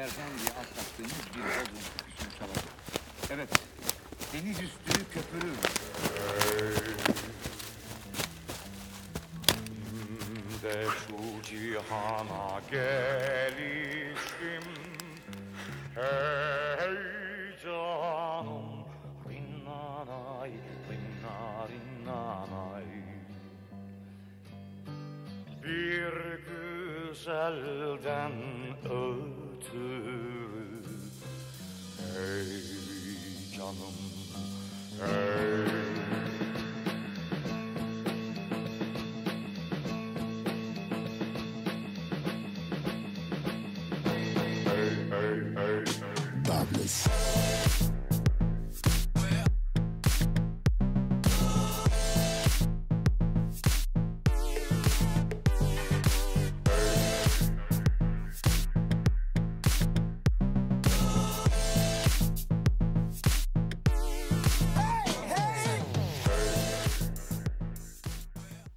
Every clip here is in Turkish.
Serzan diye atlattığımız bir Bodrum türküsünü çalalım. Evet, deniz üstü köpürür. de şu cihana gelişim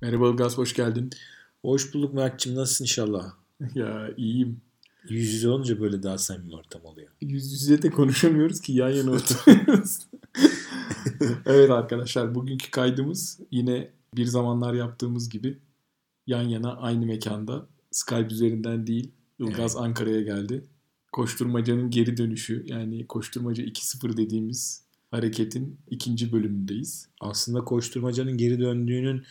Merhaba Ilgaz, hoş geldin. Hoş bulduk Mert'cim nasılsın inşallah? Ya iyiyim. Yüz yüze olunca böyle daha samimi ortam oluyor. Yüz yüze de konuşamıyoruz ki yan yana oturuyoruz. evet arkadaşlar, bugünkü kaydımız yine bir zamanlar yaptığımız gibi yan yana aynı mekanda. Skype üzerinden değil, Ilgaz Ankara'ya geldi. Koşturmacanın geri dönüşü yani koşturmaca 2-0 dediğimiz hareketin ikinci bölümündeyiz. Aslında koşturmacanın geri döndüğünün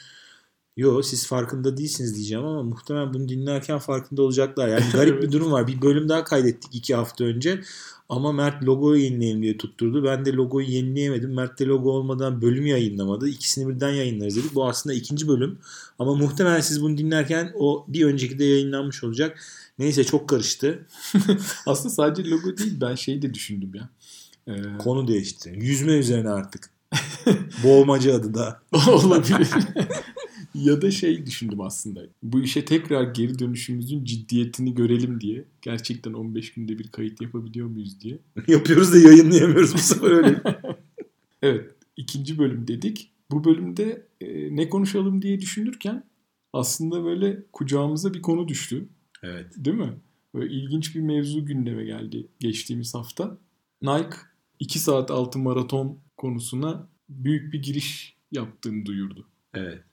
Yo siz farkında değilsiniz diyeceğim ama muhtemelen bunu dinlerken farkında olacaklar. Yani garip bir durum var. Bir bölüm daha kaydettik iki hafta önce. Ama Mert logoyu yenileyelim diye tutturdu. Ben de logoyu yenileyemedim. Mert de logo olmadan bölüm yayınlamadı. İkisini birden yayınlarız dedik. Bu aslında ikinci bölüm. Ama muhtemelen siz bunu dinlerken o bir önceki de yayınlanmış olacak. Neyse çok karıştı. Aslında sadece logo değil ben şeyi de düşündüm ya. Ee, Konu değişti. Yüzme üzerine artık. Boğmacı adı da. Olabilir. Ya da şey düşündüm aslında. Bu işe tekrar geri dönüşümüzün ciddiyetini görelim diye. Gerçekten 15 günde bir kayıt yapabiliyor muyuz diye. Yapıyoruz da yayınlayamıyoruz bu sefer öyle. Evet ikinci bölüm dedik. Bu bölümde e, ne konuşalım diye düşünürken aslında böyle kucağımıza bir konu düştü. Evet. Değil mi? Böyle ilginç bir mevzu gündeme geldi geçtiğimiz hafta. Nike 2 saat altı maraton konusuna büyük bir giriş yaptığını duyurdu. Evet.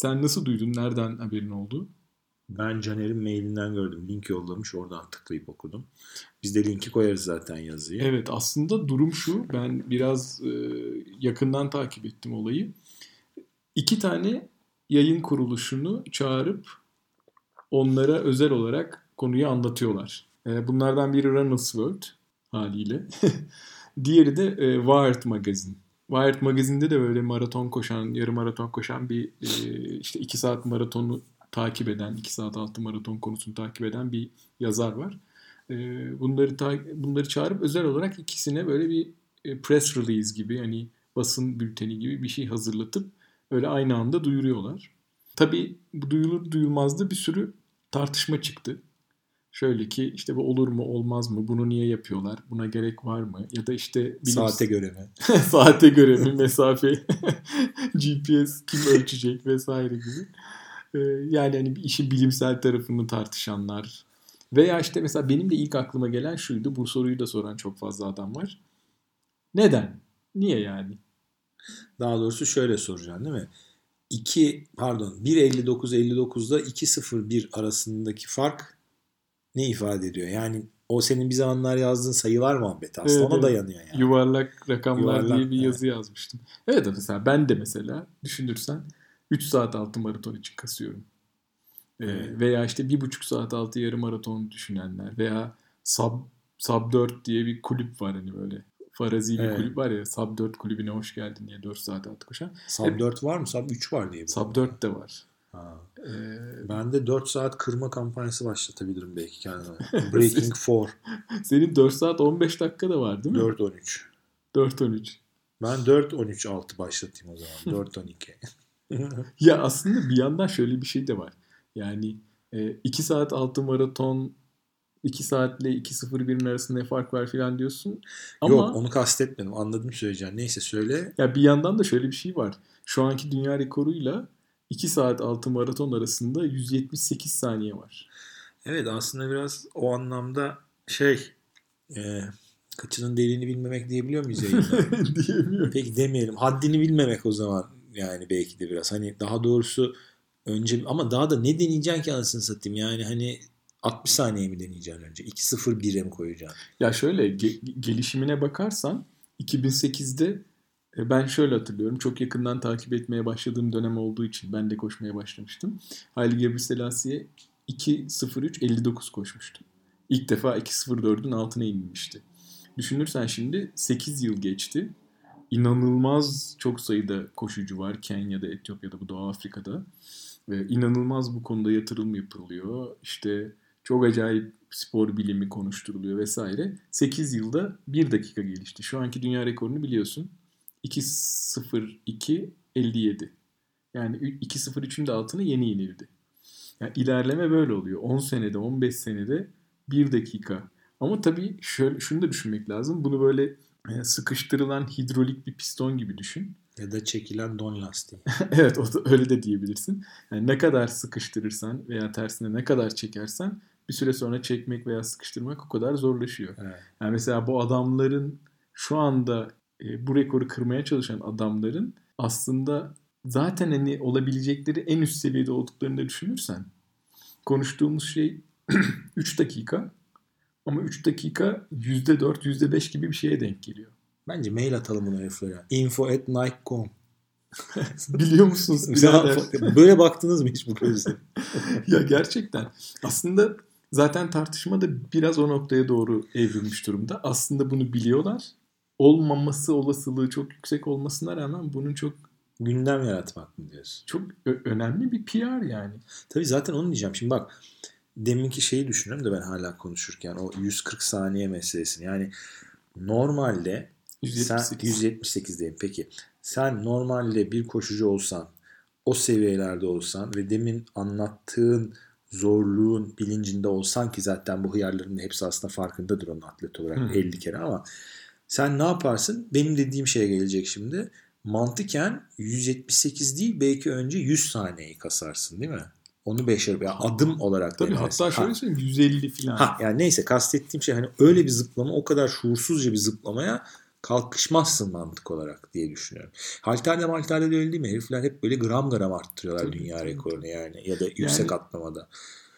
Sen nasıl duydun? Nereden haberin oldu? Ben Caner'in mailinden gördüm. Link yollamış. Oradan tıklayıp okudum. Biz de linki koyarız zaten yazıyı. Evet aslında durum şu. Ben biraz e, yakından takip ettim olayı. İki tane yayın kuruluşunu çağırıp onlara özel olarak konuyu anlatıyorlar. E, bunlardan biri Runners World haliyle. Diğeri de e, Wired Magazine. Wired Magazine'de de böyle maraton koşan, yarım maraton koşan bir e, işte iki saat maratonu takip eden, iki saat altı maraton konusunu takip eden bir yazar var. E, bunları ta- bunları çağırıp özel olarak ikisine böyle bir e, press release gibi yani basın bülteni gibi bir şey hazırlatıp öyle aynı anda duyuruyorlar. Tabii bu duyulur duyulmaz da bir sürü tartışma çıktı. Şöyle ki işte bu olur mu olmaz mı bunu niye yapıyorlar buna gerek var mı ya da işte bilim- Saate göre mi? saate göre mi mesafe GPS kim ölçecek vesaire gibi. Ee, yani hani işin bilimsel tarafını tartışanlar veya işte mesela benim de ilk aklıma gelen şuydu bu soruyu da soran çok fazla adam var. Neden? Niye yani? Daha doğrusu şöyle soracaksın değil mi? 2 pardon 1.59 59'da 2.01 arasındaki fark ne ifade ediyor? Yani o senin bir zamanlar yazdığın sayılar muhabbeti aslında Evet, ona dayanıyor yani. Yuvarlak rakamlar Yuvarlak, diye bir evet. yazı yazmıştım. Evet mesela ben de mesela düşünürsen 3 saat altı maraton için kasıyorum. Ee, Evet. Veya işte bir buçuk saat altı yarım maraton düşünenler veya Sub, Sub 4 diye bir kulüp var hani böyle farazi bir Evet. kulüp var ya Sub 4 kulübüne hoş geldin diye 4 saat altı koşan. Sub 4 var mı? Sub 3 var diye. Sub 4 de var. Ha. Ee, Ben de 4 saat kırma kampanyası başlatabilirim belki kendime. Breaking 4. senin 4 saat 15 dakika da var değil mi? 4 13. 4 13. Ben 4 13 6 başlatayım o zaman. 4 12. Ya aslında bir yandan şöyle bir şey de var. Yani 2 saat altı maraton 2 saatle 2.01'in arasında ne fark var filan diyorsun. Ama Yok onu kastetmedim. Anladım söyleyeceğim. Neyse söyle. ya bir yandan da şöyle bir şey var. Şu anki dünya rekoruyla 2 saat altı maraton arasında 178 saniye var. Evet aslında biraz o anlamda Şey e, kıçının deliğini bilmemek diyebiliyor muyuz yayında? Diyemiyorum. Peki demeyelim. Haddini bilmemek o zaman yani belki de biraz. Hani daha doğrusu önce ama daha da ne deneyeceksin ki anasını satayım yani hani 60 saniye mi deneyeceksin önce? 2-0-1'e mi koyacaksın? Ya şöyle ge- gelişimine bakarsan 2008'de e, ben şöyle hatırlıyorum. Çok yakından takip etmeye başladığım dönem olduğu için ben de koşmaya başlamıştım. Haile Gebrselassie 2.03.59 koşmuştu. İlk defa 2.04'ün altına inmişti. Düşünürsen şimdi 8 yıl geçti. İnanılmaz çok sayıda koşucu var. Kenya'da, Etiyopya'da, bu Doğu Afrika'da. Ve inanılmaz bu konuda yatırım yapılıyor. İşte çok acayip spor bilimi konuşturuluyor vesaire. 8 yılda 1 dakika gelişti. Şu anki dünya rekorunu biliyorsun. 2.02.57. Yani 2.03'ün de altına yeni inildi. Yani ilerleme böyle oluyor. 10 senede, 15 senede 1 dakika. Ama tabii şöyle şunu da düşünmek lazım. Bunu böyle e, sıkıştırılan hidrolik bir piston gibi düşün. Ya da çekilen don lastiği. evet o da, öyle de diyebilirsin. Yani ne kadar sıkıştırırsan veya tersine ne kadar çekersen bir süre sonra çekmek veya sıkıştırmak o kadar zorlaşıyor. Evet. Yani mesela bu adamların şu anda e, bu rekoru kırmaya çalışan adamların aslında zaten hani olabilecekleri en üst seviyede olduklarını da düşünürsen konuştuğumuz şey 3 dakika ama 3 dakika %4, %5 gibi bir şeye denk geliyor. Bence mail atalım bunu heriflere. Info at nike.com Biliyor musunuz? Böyle baktınız mı hiç bu krize? ya gerçekten. Aslında zaten tartışma da biraz o noktaya doğru evrilmiş durumda. Aslında bunu biliyorlar. Olmaması olasılığı çok yüksek olmasına rağmen bunun çok Gündem yaratmak mı diyorsun? çok önemli bir PR yani. Tabii zaten onu diyeceğim. Şimdi bak deminki şeyi düşünüyorum da ben hala konuşurken o 140 saniye meselesini. Yani normalde 178. sen 178'deyim peki. Sen normalde bir koşucu olsan o seviyelerde olsan ve demin anlattığın zorluğun bilincinde olsan ki zaten bu hıyarların hepsi aslında farkındadır onun atlet olarak Hı. 50 kere ama sen ne yaparsın? Benim dediğim şeye gelecek şimdi. Mantıken 178 değil belki önce 100 saniyeyi kasarsın değil mi? Onu beşer ya adım olarak Tabii denersin. hatta şöyle Ha. söyleyeyim 150 falan. Ha yani neyse kastettiğim şey hani öyle bir zıplama o kadar şuursuzca bir zıplamaya kalkışmazsın mantık olarak diye düşünüyorum. Halterde malterde de öyle değil mi? Herifler hep böyle gram gram arttırıyorlar Tabii, dünya tabii. rekorunu yani ya da yüksek Yani- atlamada.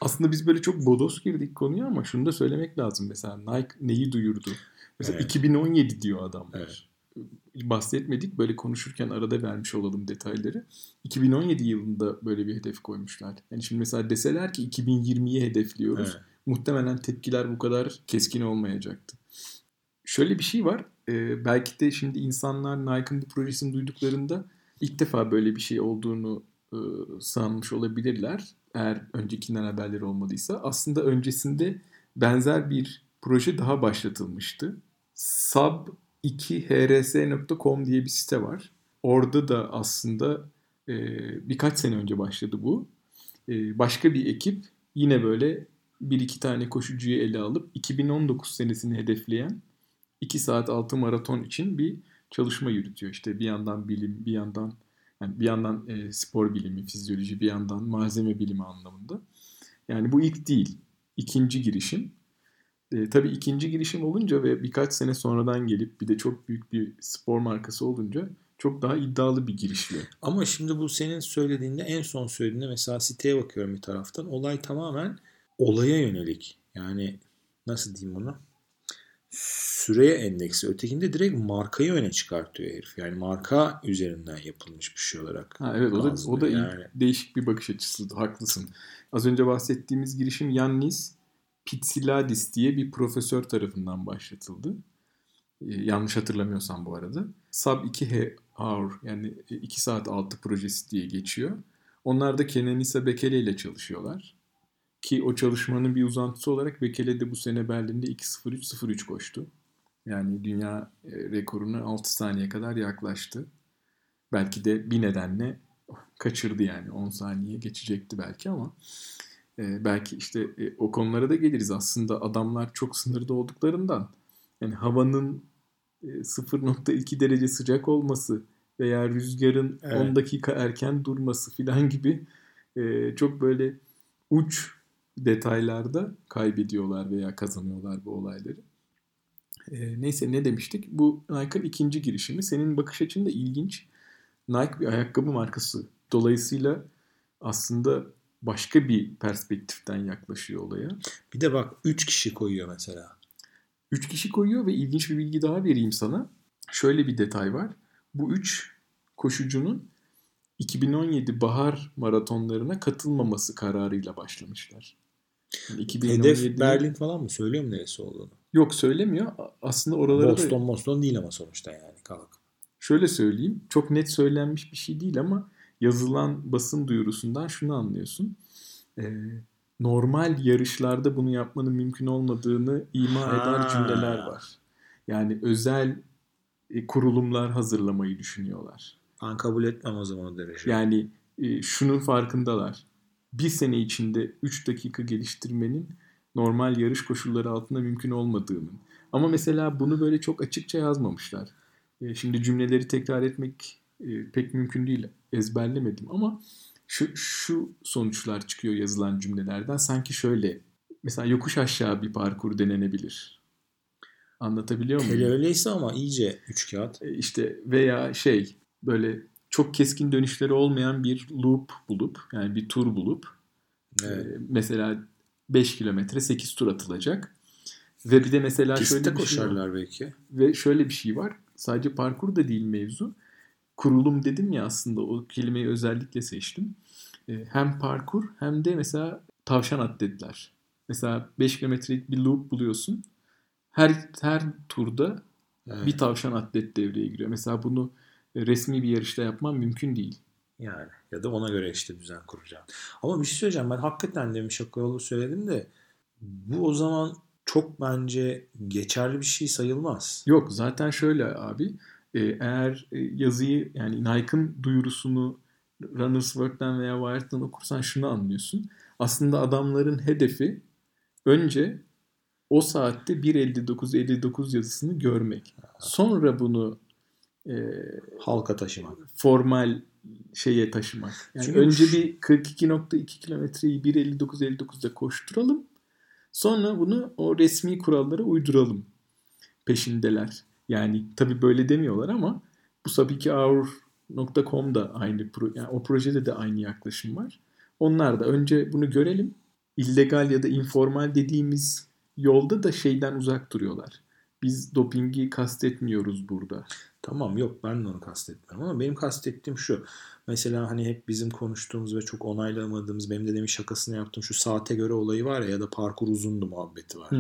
Aslında biz böyle çok bodos girdik konuya ama şunu da söylemek lazım. Mesela Nike neyi duyurdu? Mesela Evet. 2017 diyor adamlar. Evet. Bahsetmedik böyle konuşurken arada vermiş olalım detayları. 2017 yılında böyle bir hedef koymuşlar. Yani şimdi mesela deseler ki 2020'yi hedefliyoruz. Evet. Muhtemelen tepkiler bu kadar keskin olmayacaktı. Şöyle bir şey var. Ee, belki de şimdi insanlar Nike'ın bu projesini duyduklarında ilk defa böyle bir şey olduğunu e, sanmış olabilirler. Eğer öncekinden haberleri olmadıysa. Aslında öncesinde benzer bir proje daha başlatılmıştı. sub2hrs.com diye bir site var. Orada da aslında e, birkaç sene önce başladı bu. E, başka bir ekip yine böyle bir iki tane koşucuyu ele alıp 2019 senesini hedefleyen 2 saat 6 maraton için bir çalışma yürütüyor. İşte bir yandan bilim, bir yandan yani bir yandan e, spor bilimi, fizyoloji, bir yandan malzeme bilimi anlamında. Yani bu ilk değil. ikinci girişim. E, tabii ikinci girişim olunca ve birkaç sene sonradan gelip bir de çok büyük bir spor markası olunca çok daha iddialı bir girişli. Ama şimdi bu senin söylediğinde en son söylediğinde mesela siteye bakıyorum bir taraftan. Olay tamamen olaya yönelik. Yani nasıl diyeyim bunu? Süreye endeksi. Ötekinde direkt markayı öne çıkartıyor herif. Yani marka üzerinden yapılmış bir şey olarak. Ha, evet o da, o da yani. değişik bir bakış açısı. Haklısın. Az önce bahsettiğimiz girişim Yannis Pitsiladis diye bir profesör tarafından başlatıldı. Ee, yanlış hatırlamıyorsam bu arada. Sub 2 Hour yani 2 saat 6 projesi diye geçiyor. Onlar da Kenenisa Bekele ile çalışıyorlar. Ki o çalışmanın bir uzantısı olarak Bekele de bu sene Berlin'de 2.03.03 koştu. Yani dünya e, rekoruna 6 saniye kadar yaklaştı. Belki de bir nedenle kaçırdı yani 10 saniye geçecekti belki ama e, belki işte e, o konulara da geliriz. Aslında adamlar çok sınırda olduklarından yani havanın e, 0.2 derece sıcak olması veya rüzgarın Evet. 10 dakika erken durması filan gibi e, çok böyle uç detaylarda kaybediyorlar veya kazanıyorlar bu olayları. Ee, neyse ne demiştik? Bu Nike'ın ikinci girişimi. Senin bakış açın da ilginç. Nike bir ayakkabı markası. Dolayısıyla aslında başka bir perspektiften yaklaşıyor olaya. Bir de bak 3 kişi koyuyor mesela. 3 kişi koyuyor ve ilginç bir bilgi daha vereyim sana. Şöyle bir detay var. Bu 3 koşucunun 2017 bahar maratonlarına katılmaması kararıyla başlamışlar. Yani 2017'de Hedef Berlin falan mı? Söylüyor mu neresi olduğunu? Yok söylemiyor. Aslında oralara da Boston Boston değil ama sonuçta yani kalk. şöyle söyleyeyim. Çok net söylenmiş bir şey değil ama yazılan basın duyurusundan şunu anlıyorsun. Ee, normal yarışlarda bunu yapmanın mümkün olmadığını ima Ha. eden cümleler var. Yani özel e, kurulumlar hazırlamayı düşünüyorlar. Ben kabul etmem o zaman o derece. Yani e, şunun farkındalar. Bir sene içinde 3 dakika geliştirmenin normal yarış koşulları altında mümkün olmadığının. Ama mesela bunu böyle çok açıkça yazmamışlar. E, şimdi cümleleri tekrar etmek e, pek mümkün değil. Ezberlemedim ama şu, şu sonuçlar çıkıyor yazılan cümlelerden. Sanki şöyle. Mesela yokuş aşağı bir parkur denenebilir. Anlatabiliyor muyum? Hele öyleyse ama iyice üç kağıt. E, işte veya şey böyle çok keskin dönüşleri olmayan bir loop bulup yani bir tur bulup Evet. e, mesela 5 kilometre 8 tur atılacak. Ve bir de mesela Pistte şöyle bir şey var. koşarlar belki. Ve şöyle bir şey var. Sadece parkur da değil mevzu. Kurulum dedim ya aslında o kelimeyi özellikle seçtim. E, hem parkur hem de mesela tavşan atletler. Mesela 5 kilometrelik bir loop buluyorsun. Her her turda Evet. bir tavşan atlet devreye giriyor. Mesela bunu resmi bir yarışta yapman mümkün değil. Yani ya da ona göre işte düzen kuracağım. Ama bir şey söyleyeceğim. Ben hakikaten demin şaka yolu söyledim de bu o zaman çok bence geçerli bir şey sayılmaz. Yok zaten şöyle abi. E, eğer e, yazıyı yani Nike'ın duyurusunu Runner's World'den veya Wired'dan okursan şunu anlıyorsun. Aslında adamların hedefi önce o saatte 1.59-59 yazısını görmek. Sonra bunu e, Halka taşımak. formal şeye taşımak. Yani Çünkü önce bir 42.2 kilometreyi 1.59-59'da koşturalım. Sonra bunu o resmi kurallara uyduralım peşindeler. Yani tabii böyle demiyorlar ama bu sabikhour.com'da aynı pro, yani o projede de aynı yaklaşım var. Onlar da önce bunu görelim. illegal ya da informal dediğimiz yolda da şeyden uzak duruyorlar. Biz dopingi kastetmiyoruz burada. Tamam yok ben de onu kastetmiyorum ama benim kastettiğim şu. Mesela hani hep bizim konuştuğumuz ve çok onaylamadığımız benim de demin şakasını yaptığım şu saate göre olayı var ya ya da parkur uzundu muhabbeti var.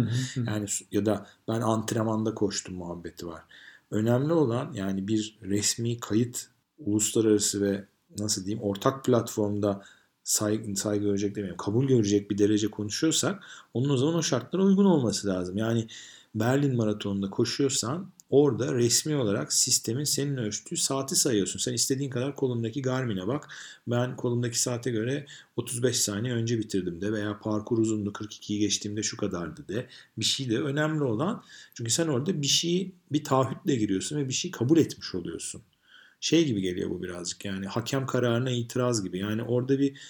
Yani ya da ben antrenmanda koştum muhabbeti var. Önemli olan yani bir resmi kayıt uluslararası ve nasıl diyeyim ortak platformda saygı, saygı görecek demeyeyim kabul görecek bir derece konuşuyorsak onun o zaman o şartlara uygun olması lazım. Yani Berlin Maratonu'nda koşuyorsan orada resmi olarak sistemin senin ölçtüğü saati sayıyorsun. Sen istediğin kadar kolumdaki Garmin'e bak. Ben kolumdaki saate göre 35 saniye önce bitirdim de veya parkur uzundu 42'yi geçtiğimde şu kadardı de. Bir şey de önemli olan çünkü sen orada bir şeyi bir taahhütle giriyorsun ve bir şey kabul etmiş oluyorsun. Şey gibi geliyor bu birazcık yani hakem kararına itiraz gibi. Yani orada bir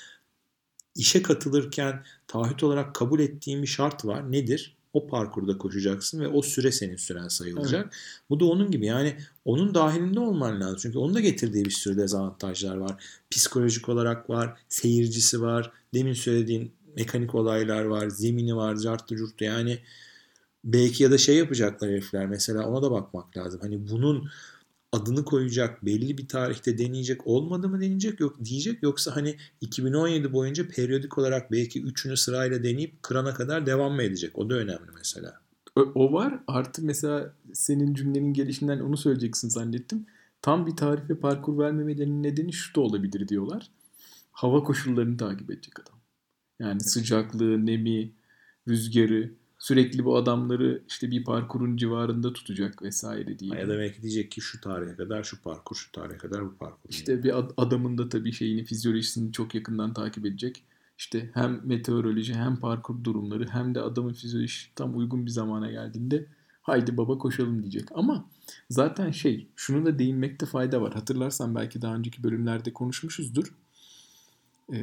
işe katılırken taahhüt olarak kabul ettiğin bir şart var. Nedir? O parkurda koşacaksın ve o süre senin süren sayılacak. Bu da onun gibi yani onun dahilinde olman lazım. Çünkü onun da getirdiği bir sürü dezavantajlar var. Psikolojik olarak var, seyircisi var, demin söylediğin mekanik olaylar var, zemini var, cartlı curtlu yani belki ya da şey yapacaklar herifler mesela ona da bakmak lazım. Hani bunun adını koyacak, belli bir tarihte deneyecek olmadı mı deneyecek yok diyecek yoksa hani 2017 boyunca periyodik olarak belki üçünü sırayla deneyip kırana kadar devam mı edecek? O da önemli mesela. O, var. Artı mesela senin cümlenin gelişinden onu söyleyeceksin zannettim. Tam bir tarih ve parkur vermemelerinin nedeni şu da olabilir diyorlar. Hava koşullarını takip edecek adam. Yani sıcaklığı, nemi, rüzgarı sürekli bu adamları işte bir parkurun civarında tutacak vesaire diye. Ya da belki diyecek ki şu tarihe kadar şu parkur, şu tarihe kadar bu parkur. İşte bir ad- adamın da tabii şeyini, fizyolojisini çok yakından takip edecek. İşte hem meteoroloji hem parkur durumları hem de adamın fizyolojisi tam uygun bir zamana geldiğinde haydi baba koşalım diyecek. Ama zaten şey şunu da değinmekte fayda var. Hatırlarsan belki daha önceki bölümlerde konuşmuşuzdur. e,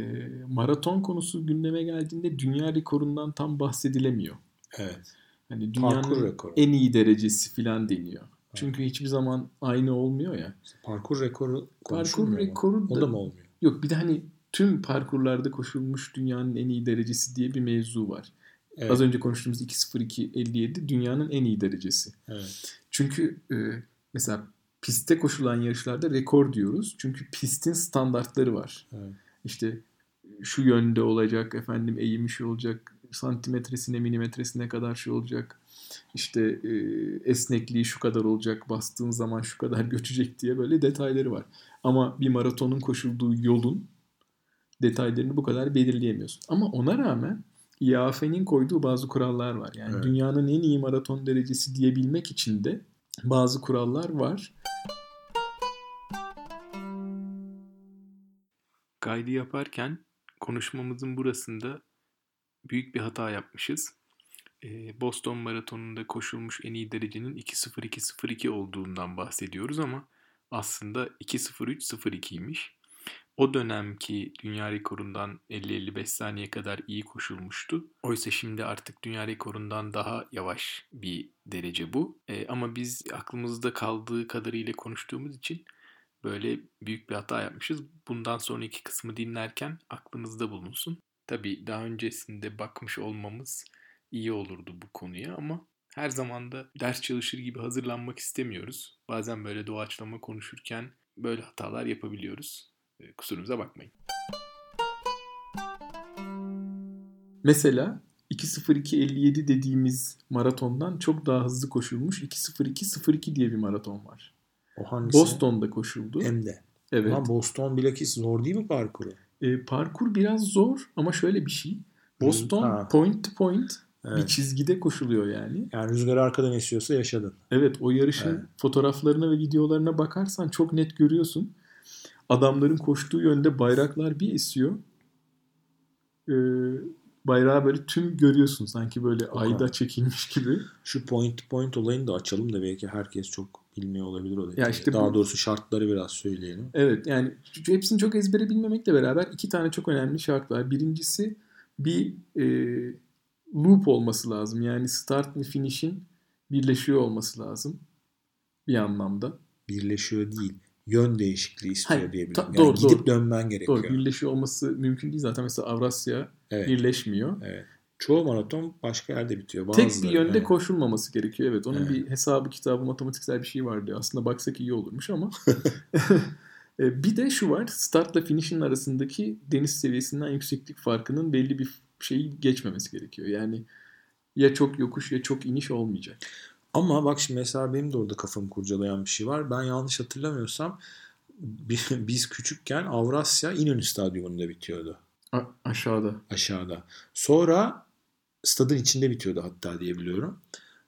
maraton konusu gündeme geldiğinde dünya rekorundan tam bahsedilemiyor. Evet. Hani Parkur dünyanın rekoru. en iyi derecesi filan deniyor. Çünkü hiçbir zaman aynı olmuyor ya. Parkur rekoru Parkur rekoru O da, da mı olmuyor? yok bir de hani tüm parkurlarda koşulmuş dünyanın en iyi derecesi diye bir mevzu var. Evet. Az önce konuştuğumuz 2.02.57 dünyanın en iyi derecesi. evet. Çünkü e, mesela pistte koşulan yarışlarda rekor diyoruz. Çünkü pistin standartları var. Evet. İşte şu yönde olacak, efendim eğimi şu olacak, santimetresine, milimetresine kadar şu olacak. İşte e, esnekliği şu kadar olacak, bastığın zaman şu kadar göçecek diye böyle detayları var. Ama bir maratonun koşulduğu yolun detaylarını bu kadar belirleyemiyorsun. Ama ona rağmen IAAF'nin koyduğu bazı kurallar var. Yani Evet. dünyanın en iyi maraton derecesi diyebilmek için de bazı kurallar var. Kaydı yaparken konuşmamızın burasında büyük bir hata yapmışız. Ee, Boston Maratonu'nda koşulmuş en iyi derecenin 2.02.02 olduğundan bahsediyoruz ama aslında 2.03.02'ymiş. O dönemki dünya rekorundan 50-55 saniye kadar iyi koşulmuştu. Oysa şimdi artık dünya rekorundan daha yavaş bir derece bu. Ee, ama biz aklımızda kaldığı kadarıyla konuştuğumuz için böyle büyük bir hata yapmışız. Bundan sonraki kısmı dinlerken aklınızda bulunsun. Tabii daha öncesinde bakmış olmamız iyi olurdu bu konuya ama her zaman da ders çalışır gibi hazırlanmak istemiyoruz. Bazen böyle doğaçlama konuşurken böyle hatalar yapabiliyoruz. E, Kusurumuza bakmayın. Mesela 2.02.57 dediğimiz maratondan çok daha hızlı koşulmuş 2.02.02 diye bir maraton var. O hangisi? Boston'da koşuldu. Hem de. Evet. Ama Boston bilakis zor değil mi parkuru? E, parkur biraz zor ama şöyle bir şey. Boston Ha. point to point bir Evet. çizgide koşuluyor yani. Yani rüzgar arkadan esiyorsa yaşadın. Evet o yarışın Evet. fotoğraflarına ve videolarına bakarsan çok net görüyorsun. Adamların koştuğu yönde bayraklar bir esiyor. Ee, bayrağı böyle tüm görüyorsun sanki böyle O ayda çekilmiş gibi. Şu point to point olayını da açalım da belki herkes çok bilmiyor olabilir o detayı. işte Daha bu- doğrusu şartları biraz söyleyelim. Evet yani hepsini çok ezbere bilmemekle beraber iki tane çok önemli şart var. Birincisi bir e, loop olması lazım. Yani start ve finish'in birleşiyor olması lazım bir anlamda. Birleşiyor değil. Yön değişikliği istiyor Hayır, diyebilirim. ta- Yani doğru, gidip doğru. dönmen gerekiyor. Doğru birleşiyor olması mümkün değil zaten. Mesela Avrasya Evet. birleşmiyor. evet. Çoğu maraton başka yerde bitiyor. Tek bir yönde evet. koşulmaması gerekiyor. Evet onun Evet. bir hesabı kitabı matematiksel bir şey vardı. Aslında baksak iyi olurmuş ama. E, bir de şu var. Startla finish'in arasındaki deniz seviyesinden yükseklik farkının belli bir şeyi geçmemesi gerekiyor. Yani ya çok yokuş ya çok iniş olmayacak. Ama bak şimdi mesela benim de orada kafamı kurcalayan bir şey var. Ben yanlış hatırlamıyorsam bi- biz küçükken Avrasya İnönü Stadyumunda bitiyordu. A- aşağıda. aşağıda. Sonra stadın içinde bitiyordu hatta diye biliyorum.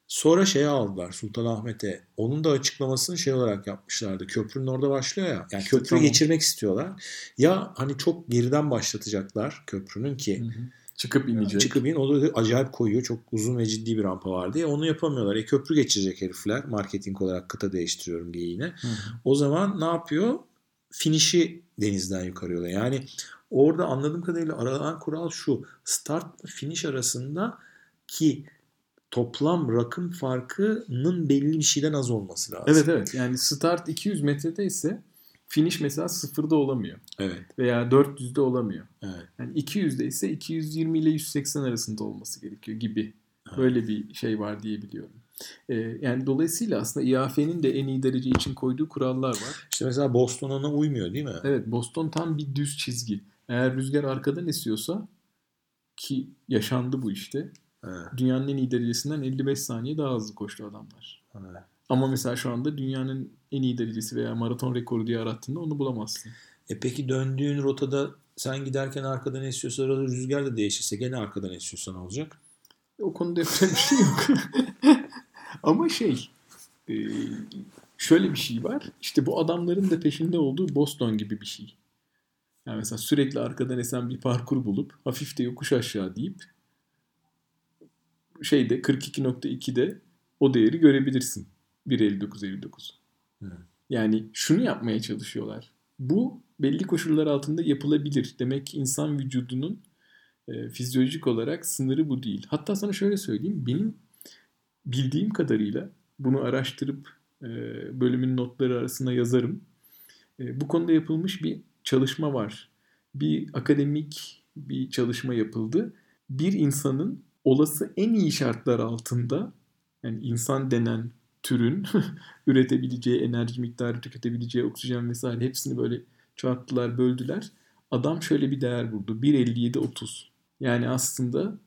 Sonra şeye aldılar Sultanahmet'e. Onun da açıklamasını şey olarak yapmışlardı. Köprünün orada başlıyor ya. Yani köprüyü tamam. geçirmek istiyorlar. Ya hani çok geriden başlatacaklar köprünün ki Çıkıp inecek. çıkıp in o da acayip koyuyor. Çok uzun ve ciddi bir rampa var diye. Onu yapamıyorlar. E köprü geçirecek herifler. Marketing olarak kıta değiştiriyorum geyiğine. Hı hı. O zaman ne yapıyor? Finişi denizden yukarı Yani orada anladığım kadarıyla aranan kural şu. Start finish arasında ki toplam rakım farkının belli bir şeyden az olması lazım. Evet evet. Yani start 200 metrede ise finish mesela sıfırda olamıyor. Evet. Veya 400'de olamıyor. Evet. Yani 200'de ise 220 ile 180 arasında olması gerekiyor gibi. Ha. Böyle bir şey var diye biliyorum. Ee, yani dolayısıyla aslında IAF'nin de en iyi derece için koyduğu kurallar var. İşte mesela Boston ona uymuyor değil mi? Evet Boston tam bir düz çizgi. Eğer rüzgar arkadan esiyorsa ki yaşandı bu işte. Evet. Dünyanın en iyi derecesinden 55 saniye daha hızlı koştu adamlar. Evet. Ama mesela şu anda dünyanın en iyi derecesi veya maraton rekoru diye arattığında onu bulamazsın. E peki döndüğün rotada sen giderken arkadan esiyorsa rüzgar da değişirse gene arkadan esiyorsa ne olacak? O konuda yapacak bir şey yok. Ama şey e, şöyle bir şey var. İşte bu adamların da peşinde olduğu Boston gibi bir şey. Yani mesela sürekli arkadan esen bir parkur bulup hafif de yokuş aşağı deyip şeyde 42.2'de o değeri görebilirsin. 1.59.59. Hı. Yani şunu yapmaya çalışıyorlar. Bu belli koşullar altında yapılabilir. Demek ki insan vücudunun e, fizyolojik olarak sınırı bu değil. Hatta sana şöyle söyleyeyim. Benim bildiğim kadarıyla bunu araştırıp e, bölümün notları arasında yazarım. E, bu konuda yapılmış bir çalışma var. Bir akademik bir çalışma yapıldı. Bir insanın olası en iyi şartlar altında yani insan denen türün üretebileceği enerji miktarı, tüketebileceği oksijen vesaire hepsini böyle çarptılar, böldüler. Adam şöyle bir değer buldu. 1.57-30. Yani aslında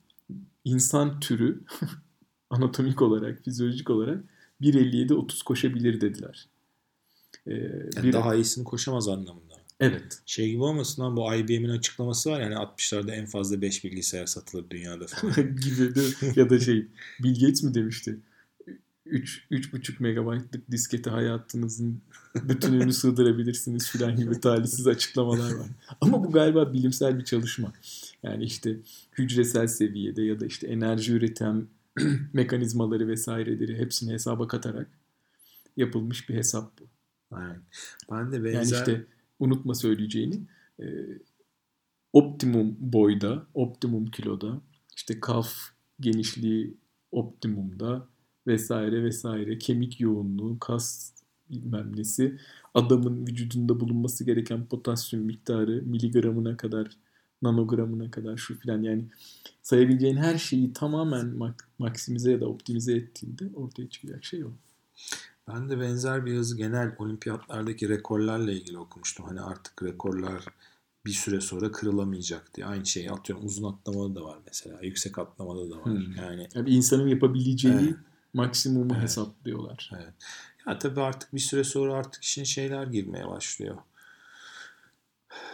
insan türü anatomik olarak, fizyolojik olarak 1.57-30 koşabilir dediler. Ee, yani bir... Daha iyisini koşamaz anlamında. Evet. Şey gibi olmasın lan bu IBM'in açıklaması var yani 60'larda en fazla 5 bilgisayar satılır dünyada falan. gibi değil mi? ya da şey Bill Gates mi demişti? 3 3,5 megabaytlık diskete hayatınızın bütününü sığdırabilirsiniz filan gibi talihsiz açıklamalar var. Ama bu galiba bilimsel bir çalışma. Yani işte hücresel seviyede ya da işte enerji üreten mekanizmaları vesaireleri hepsini hesaba katarak yapılmış bir hesap bu. Aynen. Ben de benzer... Yani işte unutma söyleyeceğini e, optimum boyda, optimum kiloda, işte kaf genişliği optimumda vesaire vesaire kemik yoğunluğu, kas bilmem nesi adamın vücudunda bulunması gereken potasyum miktarı miligramına kadar nanogramına kadar şu filan yani sayabileceğin her şeyi tamamen mak- maksimize ya da optimize ettiğinde ortaya çıkacak şey o. Ben de benzer bir yazı genel olimpiyatlardaki rekorlarla ilgili okumuştum. Hani artık rekorlar bir süre sonra kırılamayacak diye. Aynı şeyi atıyorum uzun atlamada da var mesela. Yüksek atlamada da var. Hmm. Yani, yani insanın yapabileceği evet. maksimumu evet. hesaplıyorlar. Evet. Ya tabii artık bir süre sonra artık işin şeyler girmeye başlıyor.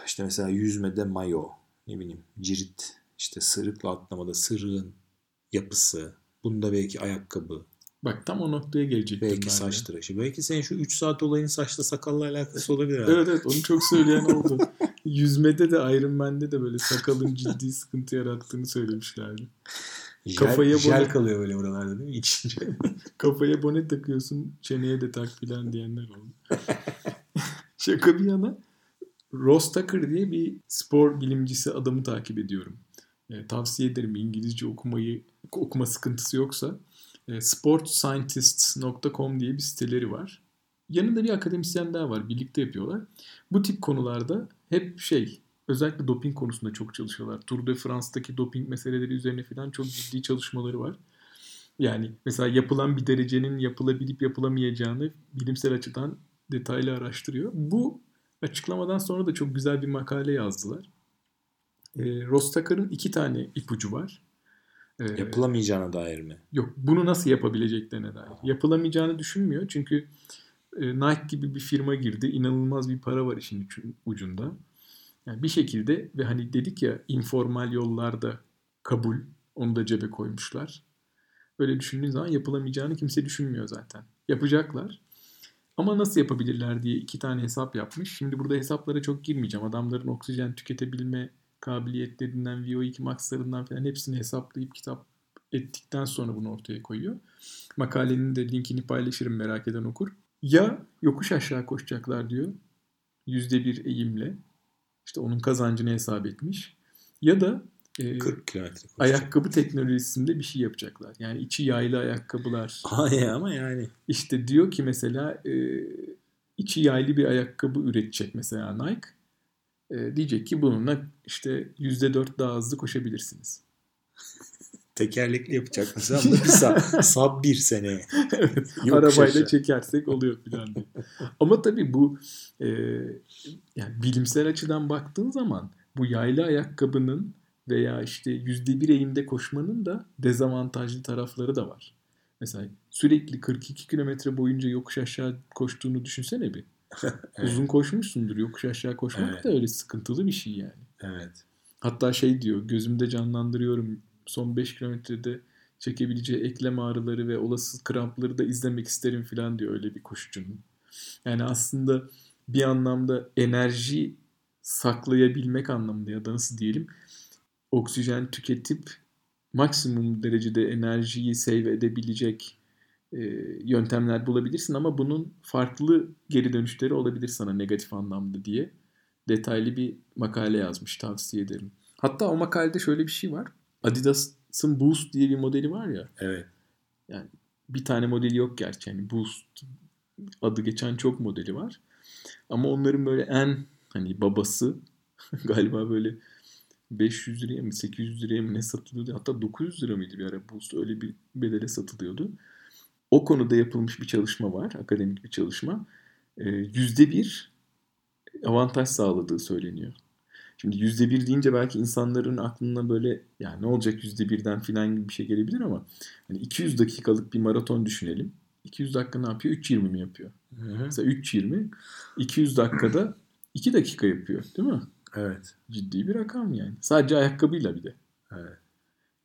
İşte mesela yüzmede mayo, ne bileyim cirit, işte sırıkla atlamada sırığın yapısı, bunda belki ayakkabı, Bak tam o noktaya gelecektim Belki saç tıraşı. Belki senin şu 3 saat olayın saçla sakalla alakası olabilir. Abi. Evet evet onu çok söyleyen oldu. Yüzmede de Iron Man'de de böyle sakalın ciddi sıkıntı yarattığını söylemişlerdi. Jel, Kafaya jel bone... kalıyor böyle buralarda değil mi? İçince. Kafaya bone takıyorsun çeneye de tak filan diyenler oldu. Şaka bir yana Ross Tucker diye bir spor bilimcisi adamı takip ediyorum. E, tavsiye ederim İngilizce okumayı okuma sıkıntısı yoksa sportscientists.com diye bir siteleri var. Yanında bir akademisyen daha var. Birlikte yapıyorlar. Bu tip konularda hep şey özellikle doping konusunda çok çalışıyorlar. Tour de France'daki doping meseleleri üzerine falan çok ciddi çalışmaları var. Yani mesela yapılan bir derecenin yapılabilip yapılamayacağını bilimsel açıdan detaylı araştırıyor. Bu açıklamadan sonra da çok güzel bir makale yazdılar. E, Rostakar'ın iki tane ipucu var. Ee, Yapılamayacağına dair mi? Yok. Bunu nasıl yapabileceklerine dair. Yapılamayacağını düşünmüyor. Çünkü e, Nike gibi bir firma girdi. İnanılmaz bir para var işin ucunda. Yani bir şekilde ve hani dedik ya informal yollarda kabul onu da cebe koymuşlar. Öyle düşündüğün zaman yapılamayacağını kimse düşünmüyor zaten. Yapacaklar. Ama nasıl yapabilirler diye iki tane hesap yapmış. Şimdi burada hesaplara çok girmeyeceğim. Adamların oksijen tüketebilme kabiliyetlerinden, VO2 maxlarından falan hepsini hesaplayıp kitap ettikten sonra bunu ortaya koyuyor. Makalenin de linkini paylaşırım merak eden okur. Ya yokuş aşağı koşacaklar diyor. Yüzde bir eğimle. İşte onun kazancını hesap etmiş. Ya da e, 40 kilometre ayakkabı teknolojisinde bir şey yapacaklar. Yani içi yaylı ayakkabılar. Hayır ama yani. İşte diyor ki mesela e, içi yaylı bir ayakkabı üretecek mesela Nike e, diyecek ki bununla işte %4 daha hızlı koşabilirsiniz. Tekerlekli yapacak mesela bir sab, sab bir seneye. evet, arabayla aşağı. çekersek oluyor falan diye. Ama tabii bu e, yani bilimsel açıdan baktığın zaman bu yaylı ayakkabının veya işte yüzde bir eğimde koşmanın da dezavantajlı tarafları da var. Mesela sürekli 42 kilometre boyunca yokuş aşağı koştuğunu düşünsene bir. Uzun koşmuşsundur. Yokuş aşağı koşmak evet. da öyle sıkıntılı bir şey yani. Evet. Hatta şey diyor gözümde canlandırıyorum son 5 kilometrede çekebileceği eklem ağrıları ve olası krampları da izlemek isterim falan diyor öyle bir koşucunun. Yani aslında bir anlamda enerji saklayabilmek anlamında ya da nasıl diyelim oksijen tüketip maksimum derecede enerjiyi save edebilecek yöntemler bulabilirsin ama bunun farklı geri dönüşleri olabilir sana negatif anlamda diye detaylı bir makale yazmış. Tavsiye ederim. Hatta o makalede şöyle bir şey var. Adidas'ın Boost diye bir modeli var ya. Evet. Bir tane modeli yok gerçi. Yani Boost adı geçen çok modeli var. Ama onların böyle en hani babası galiba böyle 500 liraya mı 800 liraya mı ne satılıyordu? Hatta 900 lira mıydı bir ara Boost öyle bir bedele satılıyordu. O konuda yapılmış bir çalışma var. Akademik bir çalışma. Ee, Yüzde bir avantaj sağladığı söyleniyor. Şimdi yüzde bir deyince belki insanların aklına böyle yani ne olacak yüzde birden filan gibi bir şey gelebilir ama hani 200 dakikalık bir maraton düşünelim. 200 dakika ne yapıyor? 3.20 mi yapıyor? Hı-hı. Mesela 3.20 200 dakikada 2 dakika yapıyor değil mi? Evet. Ciddi bir rakam yani. Sadece ayakkabıyla bir de. Evet.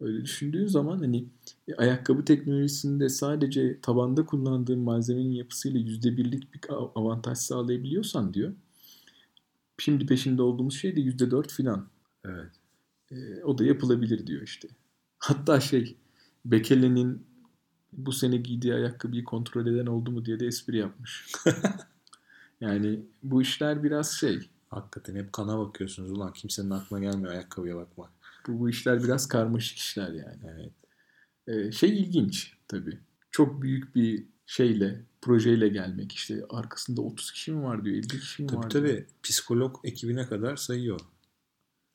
Öyle düşündüğün zaman hani e, ayakkabı teknolojisinde sadece tabanda kullandığın malzemenin yapısıyla yüzde birlik bir a- avantaj sağlayabiliyorsan diyor. Şimdi peşinde olduğumuz şey de yüzde dört filan. Evet. E, o da yapılabilir diyor işte. Hatta şey Bekele'nin bu sene giydiği ayakkabıyı kontrol eden oldu mu diye de espri yapmış. yani bu işler biraz şey. Hakikaten hep kana bakıyorsunuz ulan kimsenin aklına gelmiyor ayakkabıya bakmak. Bu, bu işler biraz karmaşık işler yani. Evet. Ee, şey ilginç tabii. Çok büyük bir şeyle, projeyle gelmek. İşte arkasında 30 kişi mi var diyor, 50 kişi mi Tabii var diyor. tabii psikolog ekibine kadar sayıyor.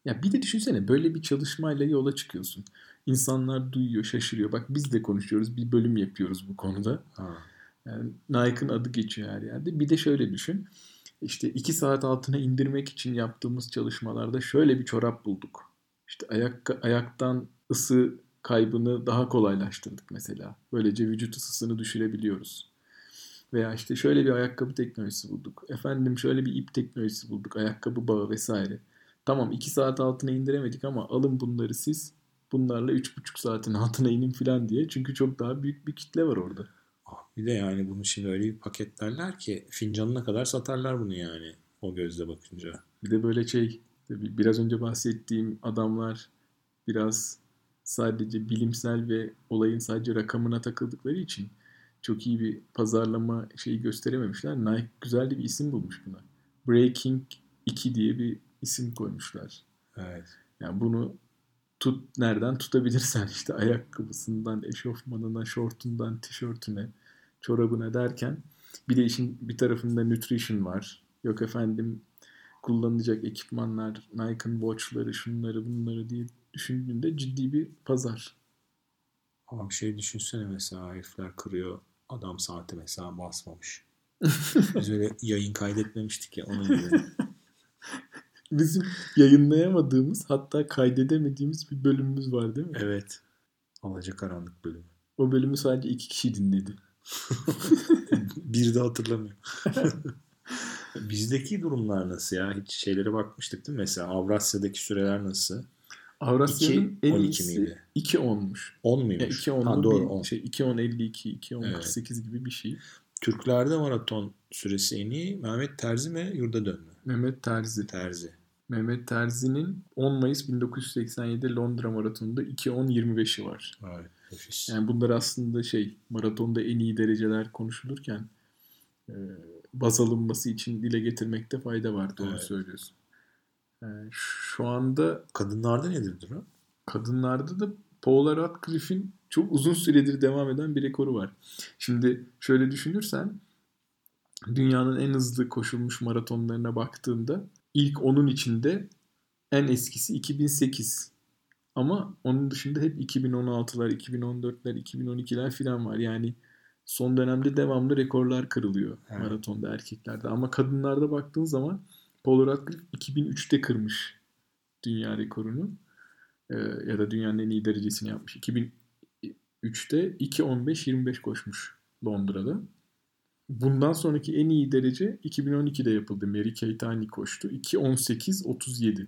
Ya bir de düşünsene böyle bir çalışmayla yola çıkıyorsun. İnsanlar duyuyor, şaşırıyor. Bak biz de konuşuyoruz, bir bölüm yapıyoruz bu konuda. Ha. Yani Nike'ın adı geçiyor her yerde. Bir de şöyle düşün. İşte 2 saat altına indirmek için yaptığımız çalışmalarda şöyle bir çorap bulduk. İşte ayak, ayaktan ısı kaybını daha kolaylaştırdık mesela. Böylece vücut ısısını düşürebiliyoruz. Veya işte şöyle bir ayakkabı teknolojisi bulduk. Efendim şöyle bir ip teknolojisi bulduk. Ayakkabı bağı vesaire. Tamam 2 saat altına indiremedik ama alın bunları siz. Bunlarla 3,5 saatin altına inin falan diye. Çünkü çok daha büyük bir kitle var orada. Ah, Bir de yani bunu şimdi öyle bir paketlerler ki fincanına kadar satarlar bunu yani o gözle bakınca. Bir de böyle şey biraz önce bahsettiğim adamlar biraz sadece bilimsel ve olayın sadece rakamına takıldıkları için çok iyi bir pazarlama şeyi gösterememişler. Nike güzel de bir isim bulmuş buna. Breaking 2 diye bir isim koymuşlar. Evet. Yani bunu tut nereden tutabilirsen işte ayakkabısından, eşofmanına, şortundan, tişörtüne, çorabına derken bir de işin bir tarafında nutrition var. Yok efendim kullanılacak ekipmanlar, Nike'ın watch'ları, şunları bunları diye düşündüğünde ciddi bir pazar. Ama bir şey düşünsene mesela herifler kırıyor adam saate mesela basmamış. Biz öyle yayın kaydetmemiştik ya onun gibi. Bizim yayınlayamadığımız hatta kaydedemediğimiz bir bölümümüz var değil mi? evet. Alacakaranlık bölümü. O bölümü sadece iki kişi dinledi. Bir de hatırlamıyorum. Bizdeki durumlar nasıl ya? Hiç şeylere bakmıştık değil mi? Mesela Avrasya'daki süreler nasıl? Avrasya'nın 2, en 12 iyisi miydi? 2.10'muş. 10 Ya muymuş? 2.10'lu ha, doğru bir 10. şey 2.10.52, 2.10.48 Evet. gibi bir şey. Türklerde maraton süresi en iyi. Mehmet Terzi mi? Yurda dönme. Mehmet Terzi. Terzi. Mehmet Terzi'nin 10 Mayıs 1987 Londra Maratonunda 2.10.25'i var. Evet. Nefis. Yani bunlar aslında şey maratonda en iyi dereceler konuşulurken e, baz alınması için dile getirmekte fayda var. Doğru Evet. söylüyorsun. E, şu anda Kadınlarda nedir durum? kadınlarda da Paula Radcliffe'in çok uzun süredir devam eden bir rekoru var. Şimdi şöyle düşünürsen dünyanın en hızlı koşulmuş maratonlarına baktığında ilk onun içinde en eskisi 2008. Ama onun dışında hep 2016'lar, 2014'ler, 2012'ler falan var. Yani son dönemde devamlı rekorlar kırılıyor Evet. maratonda erkeklerde. Ama kadınlarda baktığın zaman Paula Radcliffe 2003'te kırmış dünya rekorunu. Ee, ya da dünyanın en iyi derecesini yapmış. 2003'te 2.15-25 koşmuş Londra'da. Bundan sonraki en iyi derece 2012'de yapıldı. Mary Keitany koştu. 2.18-37.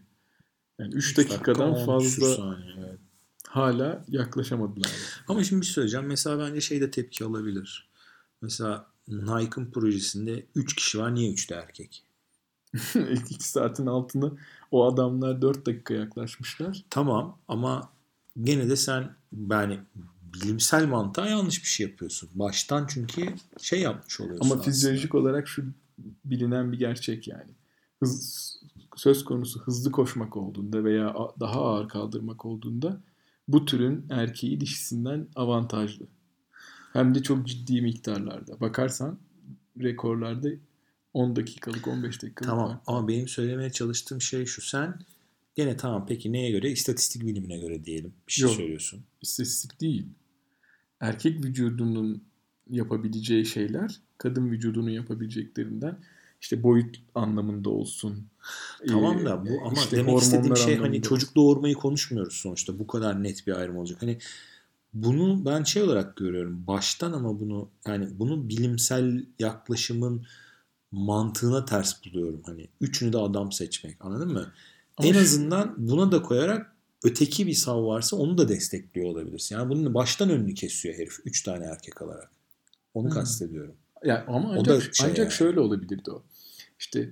Yani 3 Üç dakikadan dakika, fazla saniye, evet. Hala yaklaşamadılar. Ama şimdi bir şey söyleyeceğim. Mesela bence şey de tepki alabilir. Mesela Nike'ın projesinde 3 kişi var. Niye 3 de erkek? İlk 2 saatin altına o adamlar 4 dakika yaklaşmışlar. Tamam ama gene de sen yani bilimsel mantığa yanlış bir şey yapıyorsun. Baştan çünkü şey yapmış oluyorsun. Ama aslında. fizyolojik olarak şu bilinen bir gerçek yani. Hız, söz konusu hızlı koşmak olduğunda veya daha ağır kaldırmak olduğunda bu türün erkeği dişisinden avantajlı. Hem de çok ciddi miktarlarda. Bakarsan rekorlarda 10 dakikalık 15 dakikalık Tamam var. ama benim söylemeye çalıştığım şey şu. Sen gene tamam peki neye göre? İstatistik bilimine göre diyelim. Bir şey Yok. söylüyorsun. istatistik değil. Erkek vücudunun yapabileceği şeyler kadın vücudunun yapabileceklerinden işte boyut anlamında olsun. Tamam Ee, da bu ama işte demek istediğim şey hani anlamında çocuk doğurmayı konuşmuyoruz sonuçta. Bu kadar net bir ayrım olacak. Hani bunu ben şey olarak görüyorum. Baştan ama bunu yani bunu bilimsel yaklaşımın mantığına ters buluyorum. Hani üçünü de adam seçmek. Anladın mı? Ama en azından buna da koyarak öteki bir sav varsa onu da destekliyor olabilirsin. Yani bunun baştan önünü kesiyor herif. Üç tane erkek alarak. Onu Hmm. kastediyorum. Ya ama O ancak, şey ancak yani. şöyle olabilirdi o. İşte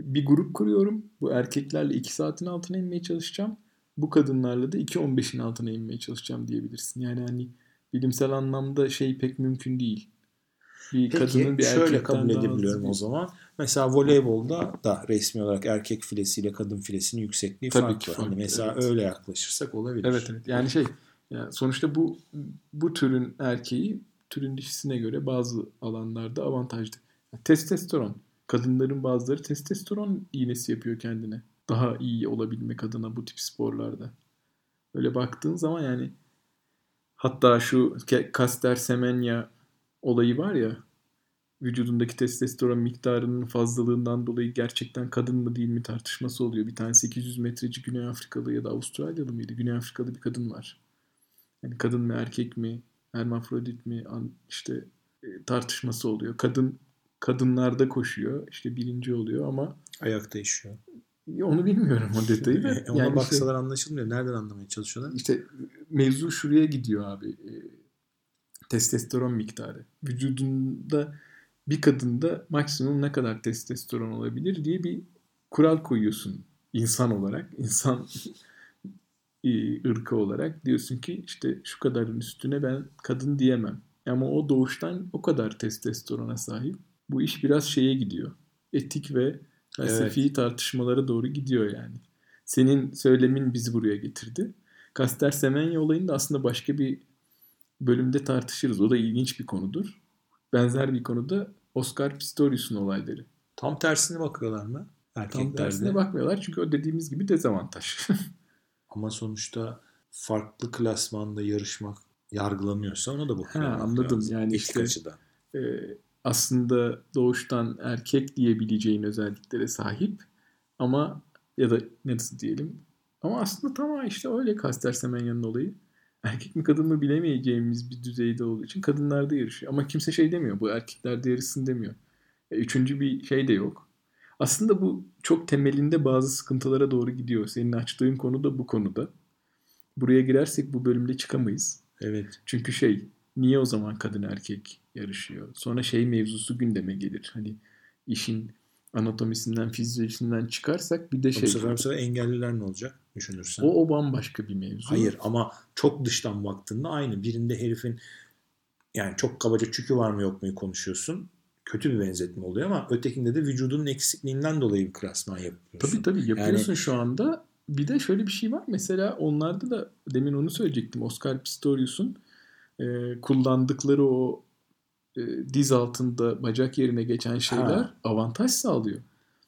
bir grup kuruyorum. Bu erkeklerle 2 saatin altına inmeye çalışacağım. Bu kadınlarla da 2.15'in altına inmeye çalışacağım diyebilirsin. Yani hani bilimsel anlamda şey pek mümkün değil. Bir Peki kadının bir şöyle kabul edebiliyorum o zaman. Mesela voleybolda da resmi olarak erkek filesiyle kadın filesinin yüksekliği Tabii farklı. ki Hani farklı, mesela evet. öyle yaklaşırsak olabilir. Evet evet. Yani şey yani sonuçta bu bu türün erkeği türün dişisine göre bazı alanlarda avantajlı. Testosteron. Kadınların bazıları testosteron iğnesi yapıyor kendine. Daha iyi olabilmek adına bu tip sporlarda. Öyle baktığın zaman yani hatta şu Caster Semenya olayı var ya vücudundaki testosteron miktarının fazlalığından dolayı gerçekten kadın mı değil mi tartışması oluyor. Bir tane 800 metreci Güney Afrikalı ya da Avustralyalı mıydı? Güney Afrikalı bir kadın var. Yani kadın mı erkek mi, hermafrodit mi işte e, tartışması oluyor. Kadın kadınlarda koşuyor. işte birinci oluyor ama Ayak değişiyor. onu bilmiyorum o detayı da. E, Ona Yani baksalar anlaşılmıyor. Nereden anlamaya çalışıyorlar? işte mevzu şuraya gidiyor abi. E, testosteron miktarı. Vücudunda bir kadında maksimum ne kadar testosteron olabilir diye bir kural koyuyorsun insan olarak. insan ırkı olarak diyorsun ki işte şu kadarın üstüne ben kadın diyemem. Ama o doğuştan o kadar testosterona sahip. Bu iş biraz şeye gidiyor. Etik ve felsefi tartışmalara doğru gidiyor yani. Senin söylemin bizi buraya getirdi. Caster Semenya olayını da aslında başka bir bölümde tartışırız. O da ilginç bir konudur. Benzer bir konuda Oscar Pistorius'un olayları. Tam tersine bakıyorlar mı? Tam Erkeklerde. tersine bakmıyorlar çünkü o dediğimiz gibi dezavantaj. Ama sonuçta farklı klasmanda yarışmak yargılanıyorsa ona da bakıyorlar. Ha, anladım. lazım. Yani Etik işte- açıdan. Ee, aslında doğuştan erkek diyebileceğin özelliklere sahip ama ya da nasıl diyelim ama aslında tamam işte öyle Caster Semenya'nın olayı. Erkek mi kadın mı bilemeyeceğimiz bir düzeyde olduğu için kadınlarda yarışıyor. Ama kimse şey demiyor. Bu erkeklerde yarışsın demiyor. E, üçüncü bir şey de yok. Aslında bu çok temelinde bazı sıkıntılara doğru gidiyor. Senin açtığın konu da bu konuda. Buraya girersek bu bölümde çıkamayız. Evet. Çünkü şey niye o zaman kadın erkek yarışıyor? Sonra şey mevzusu gündeme gelir. Hani işin anatomisinden, fizyolojisinden çıkarsak bir de şey. bu sefer engelliler ne olacak düşünürsen? O, o bambaşka bir mevzu. Hayır ama çok dıştan baktığında aynı. Birinde herifin yani çok kabaca çükü var mı yok mu konuşuyorsun. Kötü bir benzetme oluyor ama ötekinde de vücudunun eksikliğinden dolayı bir klasman yapıyorsun. Tabii tabii yapıyorsun şu anda. Bir de şöyle bir şey var. Mesela onlarda da demin onu söyleyecektim. Oscar Pistorius'un e, kullandıkları o e, diz altında bacak yerine geçen şeyler Ha. avantaj sağlıyor.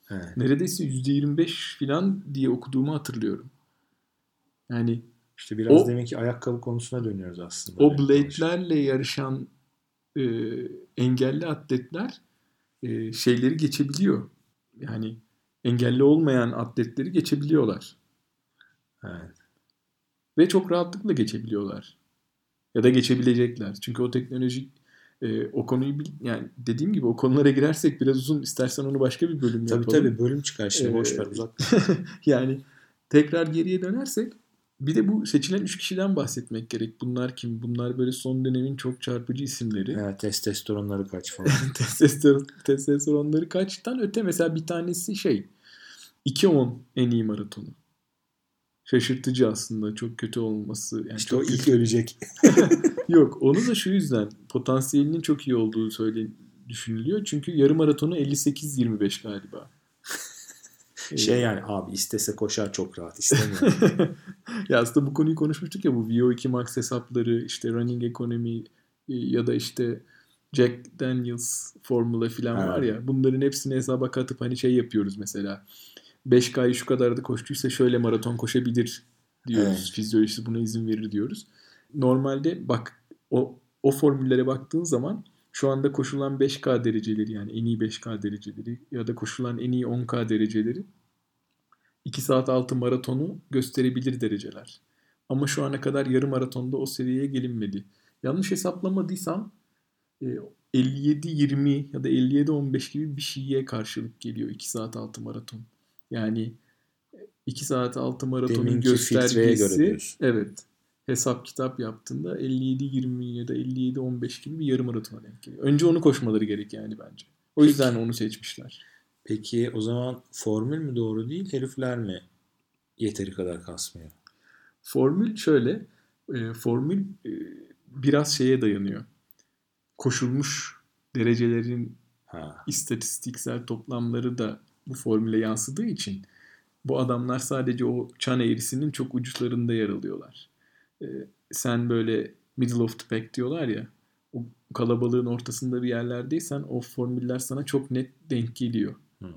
He. Neredeyse %25 falan diye okuduğumu hatırlıyorum. Yani İşte biraz O- demek ki ayakkabı konusuna dönüyoruz aslında. o Benim blade'lerle yarışan e, engelli atletler e, şeyleri geçebiliyor. Yani engelli olmayan atletleri geçebiliyorlar. Evet. Ve çok rahatlıkla geçebiliyorlar. Ya da geçebilecekler. Çünkü o teknolojik e, o konuyu bil- yani dediğim gibi o konulara girersek biraz uzun. İstersen onu başka bir bölüm Tabii yapalım. tabii bölüm çıkar şimdi Ee, boş ver uzak. yani tekrar geriye dönersek bir de bu seçilen üç kişiden bahsetmek gerek. Bunlar kim? Bunlar böyle son dönemin çok çarpıcı isimleri. Evet, testosteronları kaç falan. Testosteron, testosteronları kaçtan öte mesela bir tanesi şey 2.10 en iyi maratonu. Şaşırtıcı aslında çok kötü olması. Yani işte çok o ilk kötü. ölecek. Yok onu da şu yüzden potansiyelinin çok iyi olduğu söyle düşünülüyor. Çünkü yarım maratonu 58-25 galiba. Şey yani abi istese koşar çok rahat istemiyor. ya aslında bu konuyu konuşmuştuk ya bu VO2 Max hesapları işte running economy e, ya da işte Jack Daniels formula falan Evet. var ya bunların hepsini hesaba katıp hani şey yapıyoruz mesela 5K'yı şu kadar da koştuysa şöyle maraton koşabilir diyoruz. Evet. Fizyolojisi buna izin verir diyoruz. Normalde bak o, o formüllere baktığın zaman şu anda koşulan 5K dereceleri yani en iyi 5K dereceleri ya da koşulan en iyi 10K dereceleri 2 saat altı maratonu gösterebilir dereceler. Ama şu ana kadar yarım maratonda o seviyeye gelinmedi. Yanlış hesaplamadıysam e, 57-20 ya da 57-15 gibi bir şeye karşılık geliyor 2 saat altı maraton. Yani 2 saat altı maratonun Deminki göstergesi evet hesap kitap yaptığında 57-20 ya da 57-15 gibi bir yarım maratona denk geliyor. Önce onu koşmaları gerek yani bence. O yüzden onu seçmişler. Peki o zaman formül mü doğru değil herifler mi yeteri kadar kasmıyor? Formül şöyle, e, formül e, biraz şeye dayanıyor. Koşulmuş derecelerin Ha. istatistiksel toplamları da bu formüle yansıdığı için bu adamlar sadece o çan eğrisinin çok uçlarında yer alıyorlar. E, sen böyle middle of the pack diyorlar ya, o kalabalığın ortasında bir yerlerdeysen o formüller sana çok net denk geliyor. Hı.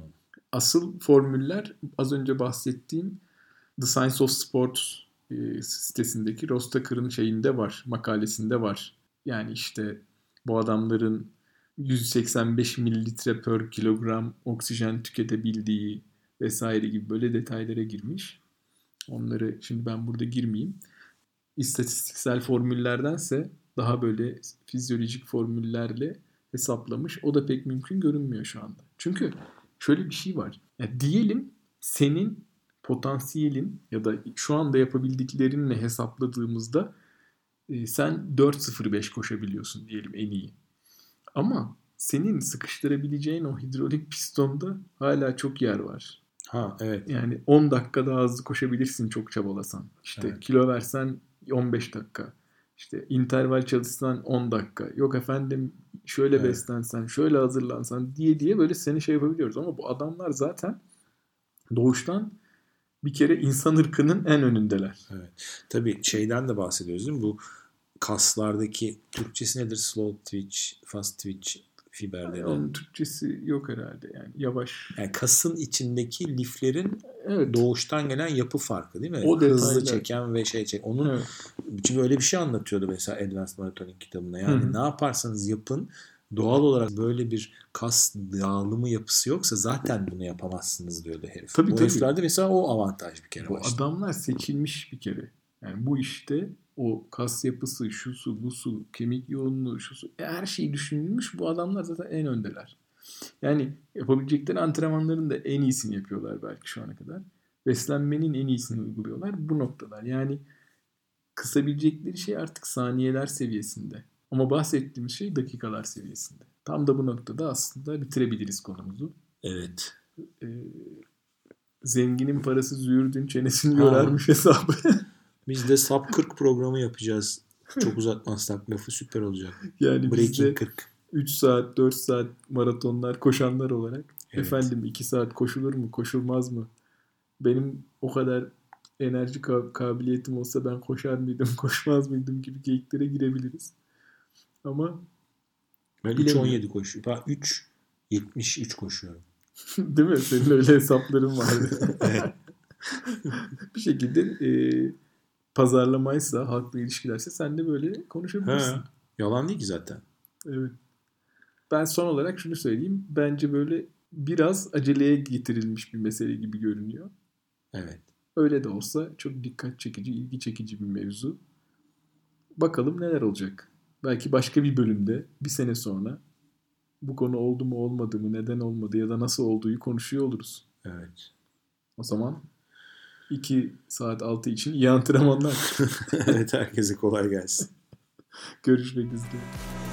Asıl formüller az önce bahsettiğim The Science of Sport e, sitesindeki Ross Tucker'ın şeyinde var, makalesinde var. Yani işte bu adamların 185 mililitre per kilogram oksijen tüketebildiği vesaire gibi böyle detaylara girmiş. Onları şimdi ben burada girmeyeyim. İstatistiksel formüllerdense daha böyle fizyolojik formüllerle hesaplamış. O da pek mümkün görünmüyor şu anda. Çünkü şöyle bir şey var. Ya diyelim senin potansiyelin ya da şu anda yapabildiklerinle hesapladığımızda e, sen 4.05 koşabiliyorsun diyelim en iyi. Ama senin sıkıştırabileceğin o hidrolik pistonda hala çok yer var. Ha evet. Yani 10 dakika daha hızlı koşabilirsin çok çabalasan. İşte Evet. kilo versen 15 dakika. İşte interval çalışsan 10 dakika. Yok efendim şöyle Evet. beslensen, şöyle hazırlansan diye diye böyle seni şey yapabiliyoruz. Ama bu adamlar zaten doğuştan bir kere insan ırkının en önündeler. Evet. Tabii şeyden de bahsediyoruz değil mi? Bu kaslardaki Türkçesi nedir? Slow twitch, fast twitch fiber Yani onun Türkçesi yok herhalde yani yavaş. Yani kasın içindeki liflerin Evet. doğuştan gelen yapı farkı değil mi? O Hızlı detaylar. çeken ve şey çek. Onun evet. çünkü öyle bir şey anlatıyordu mesela Advanced Maratonic kitabında. Yani Hı ne yaparsanız yapın doğal olarak böyle bir kas dağılımı yapısı yoksa zaten bunu yapamazsınız diyordu herif. Tabii, bu tabii. heriflerde mesela o avantaj bir kere Bu işte. adamlar seçilmiş bir kere. Yani bu işte o kas yapısı, şu su, bu su, kemik yoğunluğu, şu su, her şey düşünülmüş. Bu adamlar zaten en öndeler. Yani yapabilecekleri antrenmanların da en iyisini yapıyorlar belki şu ana kadar. Beslenmenin en iyisini uyguluyorlar. Bu noktalar. Yani kısabilecekleri şey artık saniyeler seviyesinde. Ama bahsettiğimiz şey dakikalar seviyesinde. Tam da bu noktada aslında bitirebiliriz konumuzu. Evet. Ee, zenginin parası züğürdün çenesini yorarmış hesabı. Biz de Sub 40 programı yapacağız. Çok uzatmazsak lafı süper olacak. yani Breaking 40. 3 saat 4 saat maratonlar koşanlar olarak Evet. efendim 2 saat koşulur mu koşulmaz mı? Benim o kadar enerji ka- kabiliyetim olsa ben koşar mıydım koşmaz mıydım gibi geyiklere girebiliriz. Ama Ben Bilemiyorum. 3.17 koşuyorum. Ben 3.73 koşuyorum. değil mi? Senin öyle hesapların vardı. Bir şekilde e, pazarlamaysa, halkla ilişkilerse sen de böyle konuşabilirsin. Ha. Yalan değil ki zaten. Evet. Ben son olarak şunu söyleyeyim. Bence böyle biraz aceleye getirilmiş bir mesele gibi görünüyor. Evet. Öyle de olsa çok dikkat çekici, ilgi çekici bir mevzu. Bakalım neler olacak. Belki başka bir bölümde bir sene sonra bu konu oldu mu olmadı mı, neden olmadı ya da nasıl olduğu konuşuyor oluruz. Evet. O zaman 2 saat 6 için iyi antrenmanlar. evet herkese kolay gelsin. Görüşmek üzere.